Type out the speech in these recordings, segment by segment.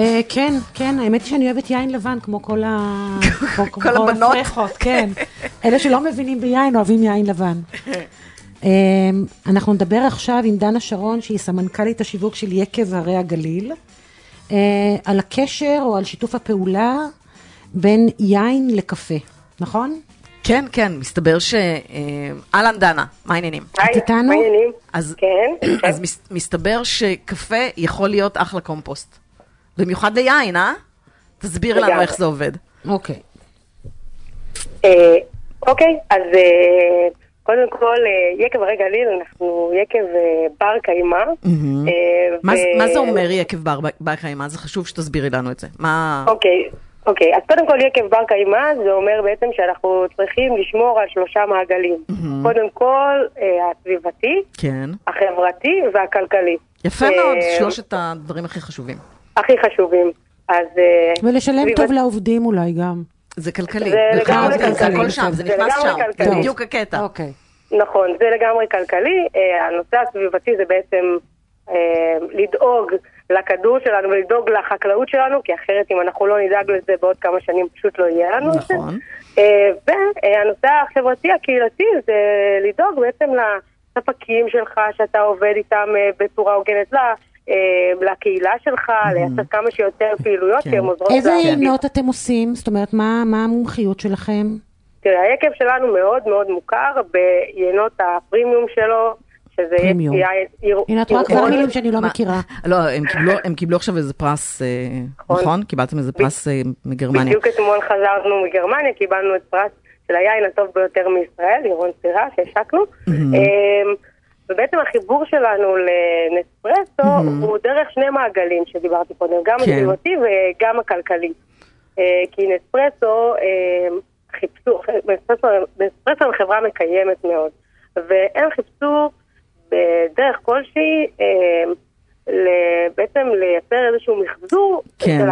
אה, כן, כן, האמת היא שאני אוהבת יין לבן, כמו כל ה... כל הבנות. הפרחות, כן. אלה שלא מבינים ביין אוהבים יין לבן. אה, אנחנו נדבר עכשיו עם דנה שרון, שהיא סמנכ"לית השיווק של יקב הרי הגליל, אה, על הקשר או על שיתוף הפעולה בין יין לקפה, נכון? כן, כן, מסתבר ש... אה, אהלן דנה, מה העניינים? את איתנו? מה העניינים? אז, כן. אז מס, מסתבר שקפה יכול להיות אחלה קומפוסט. במיוחד ליין, אה? תסביר לנו. איך זה עובד. אוקיי. אה, אוקיי, אז אה, קודם כל, אה, יקב הרי גליל, אנחנו יקב בר קיימא. מה, ו- זה- מה זה אומר יקב בר בר קיימא? זה חשוב שתסבירי לנו את זה. מה... אוקיי, אוקיי, אז קודם כל יקב בר קיימא זה אומר בעצם שאנחנו צריכים לשמור על שלושה מעגלים. קודם כל, אה, הסביבתי, כן. החברתי והכלכלי. יפה אה, מאוד, שלושת הדברים הכי חשובים. הכי חשובים. אז... אה, ולשלם סביבת- טוב לעובדים אולי גם. זה כלכלי. זה לגמרי כלכלי. הכל שם, זה זה נכנס לגמרי שם. כלכלי. זה בדיוק הקטע. אוקיי. נכון, זה לגמרי כלכלי. אה, הנושא הסביבתי זה בעצם אה, לדאוג לכדור שלנו ולדאוג לחקלאות שלנו, כי אחרת אם אנחנו לא נדאג לזה בעוד כמה שנים פשוט לא יהיה לנו את זה. נכון. אה, והנושא החברתי הקהילתי זה לדאוג בעצם לספקים שלך שאתה עובד איתם בצורה הוגנת לה. אה, לקהילה שלך, לייצר כמה שיותר פעילויות כן. שהן עוזרות איזה לה- יינות אתם עושים? זאת אומרת, מה מה המומחיות שלכם? תראה, היקב שלנו מאוד מאוד מוכר ביינות הפרימיום שלו, שזה הנה, את רואה כבר. מילים שאני לא? מכירה. לא, הם קיבלו- עכשיו איזה פרס, אה, נכון? קיבלתם איזה פרס אה, מגרמניה. בדיוק אתמול חזרנו מגרמניה, קיבלנו את פרס של היין הטוב ביותר מישראל, לירון סירה, שהשקנו. ובעצם החיבור שלנו לנספרסו הוא דרך שני מעגלים שדיברתי קודם, גם כן. הסביבתי וגם הכלכלי. אה, כי נספרסו, אה, חיפשו, נספרסו נספרסו הם חברה מקיימת מאוד, והם חיפשו בדרך כלשהי אה, בעצם לייצר איזשהו מחזור כן. של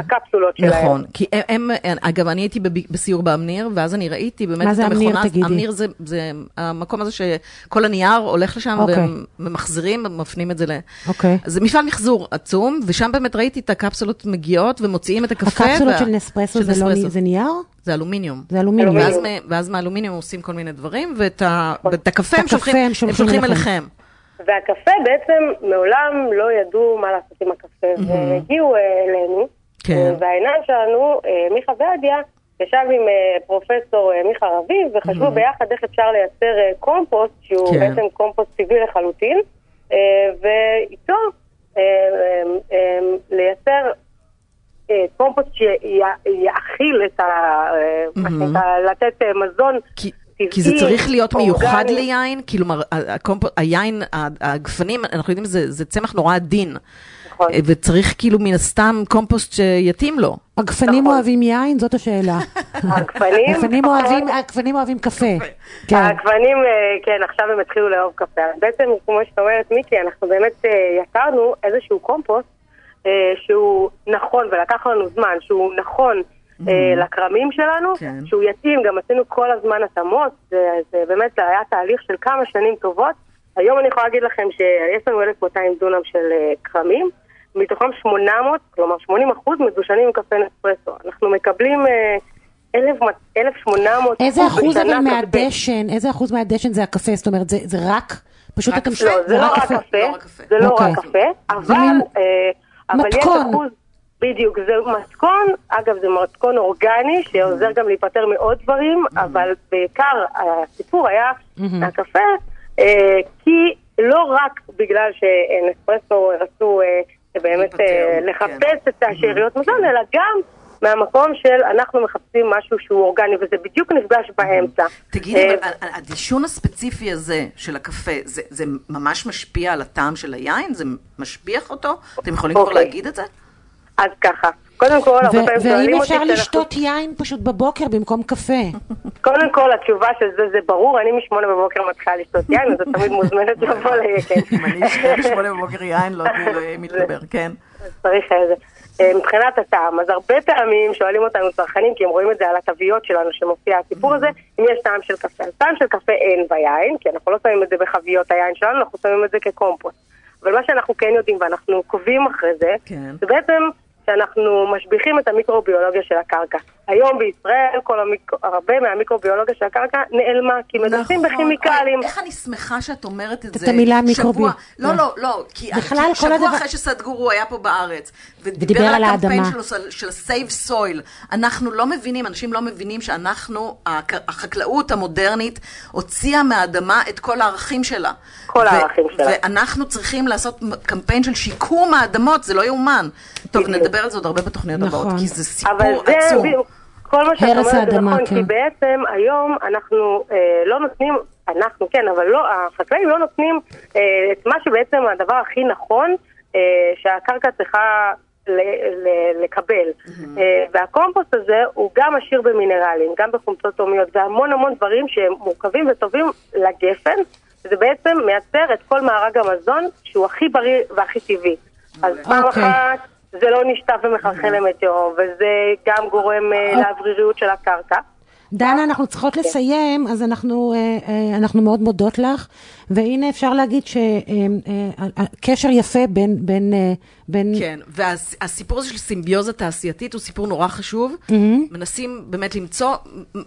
הקפסולות שלהם. נכון, כי הם, הם, אגב, אני הייתי בסיור באמניר, ואז אני ראיתי באמת מה את זה אמניר, המכונה, תגידי? אמניר זה, זה המקום הזה שכל הנייר הולך לשם, אוקיי. והם ממחזרים, מפנים את זה ל... אוקיי. זה מפעל מחזור עצום, ושם באמת ראיתי את הקפסולות מגיעות ומוציאים את הקפה. הקפסולות וה- של נספרסו של זה לא נספרסו. זה נייר? זה אלומיניום. זה אלומיניום. ואז, ואז מהאלומיניום עושים כל מיני דברים, ואת ה- ואת הקפה הם שולחים הם הם שולחים אליכם. והקפה בעצם מעולם לא ידעו מה לעשות עם הקפה, והגיעו אה, אלינו, כן. והעיניים שלנו, אה, מיכה ועדיה, ישב עם אה, פרופסור אה, מיכה רביב, וחשבו ביחד איך אפשר לייצר קומפוסט, שהוא כן. בעצם קומפוסט טבעי לחלוטין, ואיתו לייצר קומפוסט שיאכיל את ה... שנקרא, לתת מזון כי, טבעי, כי זה צריך להיות מיוחד. ליין, כלומר, הקומפ... היין, הגפנים, אנחנו יודעים, זה, זה צמח נורא עדין, נכון. אה, וצריך כאילו מן הסתם קומפוסט שיתאים לו. הגפנים נכון. אוהבים יין? זאת השאלה. הגפנים, הגפנים נכון. אוהבים- הגפנים אוהבים קפה. כן. הגוונים, אה, כן, עכשיו הם התחילו לאהוב קפה. אז בעצם, כמו שאת אומרת, מיקי, אנחנו באמת אה, יצרנו איזשהו קומפוסט שהוא נכון, ולקח לנו זמן, שהוא נכון אה, לכרמים שלנו, כן. שהוא יתאים, גם עשינו כל הזמן התאמות, זה זה באמת היה תהליך של כמה שנים טובות. היום אני יכולה להגיד לכם שיש לנו 1,200 דונם של כרמים, מתוכם 800, כלומר 80 אחוז מדושנים עם קפה נספרסו. אנחנו מקבלים אה, 1,000 1,800 איזה אחוז אבל קפה. מהדשן, איזה אחוז מהדשן זה הקפה? זאת אומרת, זה זה רק, פשוט רק אתם... קפה? לא, זה לא רק קפה, לא רק קפה. זה לא אוקיי. רק קפה, אבל מין אה, אבל יש מתכון. אחוז, בדיוק, זה מתכון, אגב זה מתכון אורגני שעוזר גם להיפטר מעוד דברים, אבל בעיקר הסיפור היה מהקפה, אה, כי לא רק בגלל שנספרסו רצו אה, באמת אה, להיפטר, לחפש את השאריות מזון, אלא גם מהמקום של אנחנו מחפשים משהו שהוא אורגני, וזה בדיוק נפגש באמצע. תגידי, אה, הדישון הספציפי הזה של הקפה, זה, זה ממש משפיע על הטעם של היין? זה משביח אותו? אתם יכולים כבר אוקיי. להגיד את זה? אז ככה, קודם כל, הרבה פעמים שואלים אותי אפשר שאנחנו- לשתות יין פשוט בבוקר במקום קפה? קודם כל, התשובה של זה, זה ברור, אני משמונה בבוקר מתחילה לשתות יין, אז את תמיד מוזמנת לבוא ליקן. אם אני אשתה בשמונה בבוקר יין, לא תהיה מתגבר, כן. צריך איזה. אה, מבחינת הטעם, אז הרבה פעמים שואלים אותנו צרכנים, כי הם רואים את זה על התוויות שלנו שמופיע הסיפור הזה, אם יש טעם של קפה. אז טעם של קפה אין ביין, כי אנחנו לא שמים את זה בחביות היין שלנו, אנחנו שמים את זה כקומפוסט. אבל מה שאנחנו כן יודעים, ואנחנו עוקבים אחרי זה, כן. זה בעצם שאנחנו משביחים את המיקרוביולוגיה של הקרקע. היום בישראל כל המיקר... הרבה מהמיקרוביולוגיה של הקרקע נעלמה, כי מדסים נכון. בכימיקלים. איך אני שמחה שאת אומרת את את זה. המילה שבוע- מיקרובי- לא. לא, לא. כי בכלל, שבוע הדבר- אחרי שסדגורו היה פה בארץ, ודיבר ודיבר על על הקמפיין האדמה. שלו של- Save Soil, אנחנו לא מבינים, אנשים לא מבינים שאנחנו, החקלאות המודרנית הוציאה מהאדמה את כל הערכים שלה. כל ו- הערכים שלה. ואנחנו צריכים לעשות קמפיין של שיקום האדמות, זה לא יאומן. טוב. נדבר על זה עוד הרבה בתוכניות נכון. הבאות, כי זה סיפור עצום. כל מה שאת אומרת זה נכון, כן. כי בעצם היום אנחנו אה, לא נותנים, אנחנו כן, אבל לא, החקלאים לא נותנים אה, את מה שבעצם הדבר הכי נכון אה, שהקרקע צריכה ל- ל- לקבל. אה, והקומפוסט הזה הוא גם עשיר במינרלים, גם בחומצות תאומיות, והמון המון דברים שהם מורכבים וטובים לגפן, וזה בעצם מייצר את כל מארג המזון שהוא הכי בריא והכי טבעי. אז פעם אוקיי. אחת זה לא נשטף ומחלחל תהום, וזה גם גורם אה, לאווריריות של הקרקע. דנה, אנחנו צריכות לסיים, אז אנחנו, אה, אה, אנחנו מאוד מודות לך, והנה אפשר להגיד שקשר יפה בין, בין, אה, בין כן, והסיפור הזה של סימביוזה תעשייתית הוא סיפור נורא חשוב. מנסים באמת למצוא,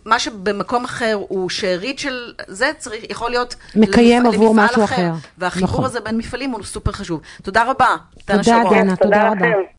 מה שבמקום אחר הוא שארית של זה, צריך, יכול להיות... מקיים למפ- עבור למפעל משהו אחר. והחיבור נכון. הזה בין מפעלים הוא סופר חשוב. תודה רבה. דנה תודה. דנה, תודה תודה רבה. לכם.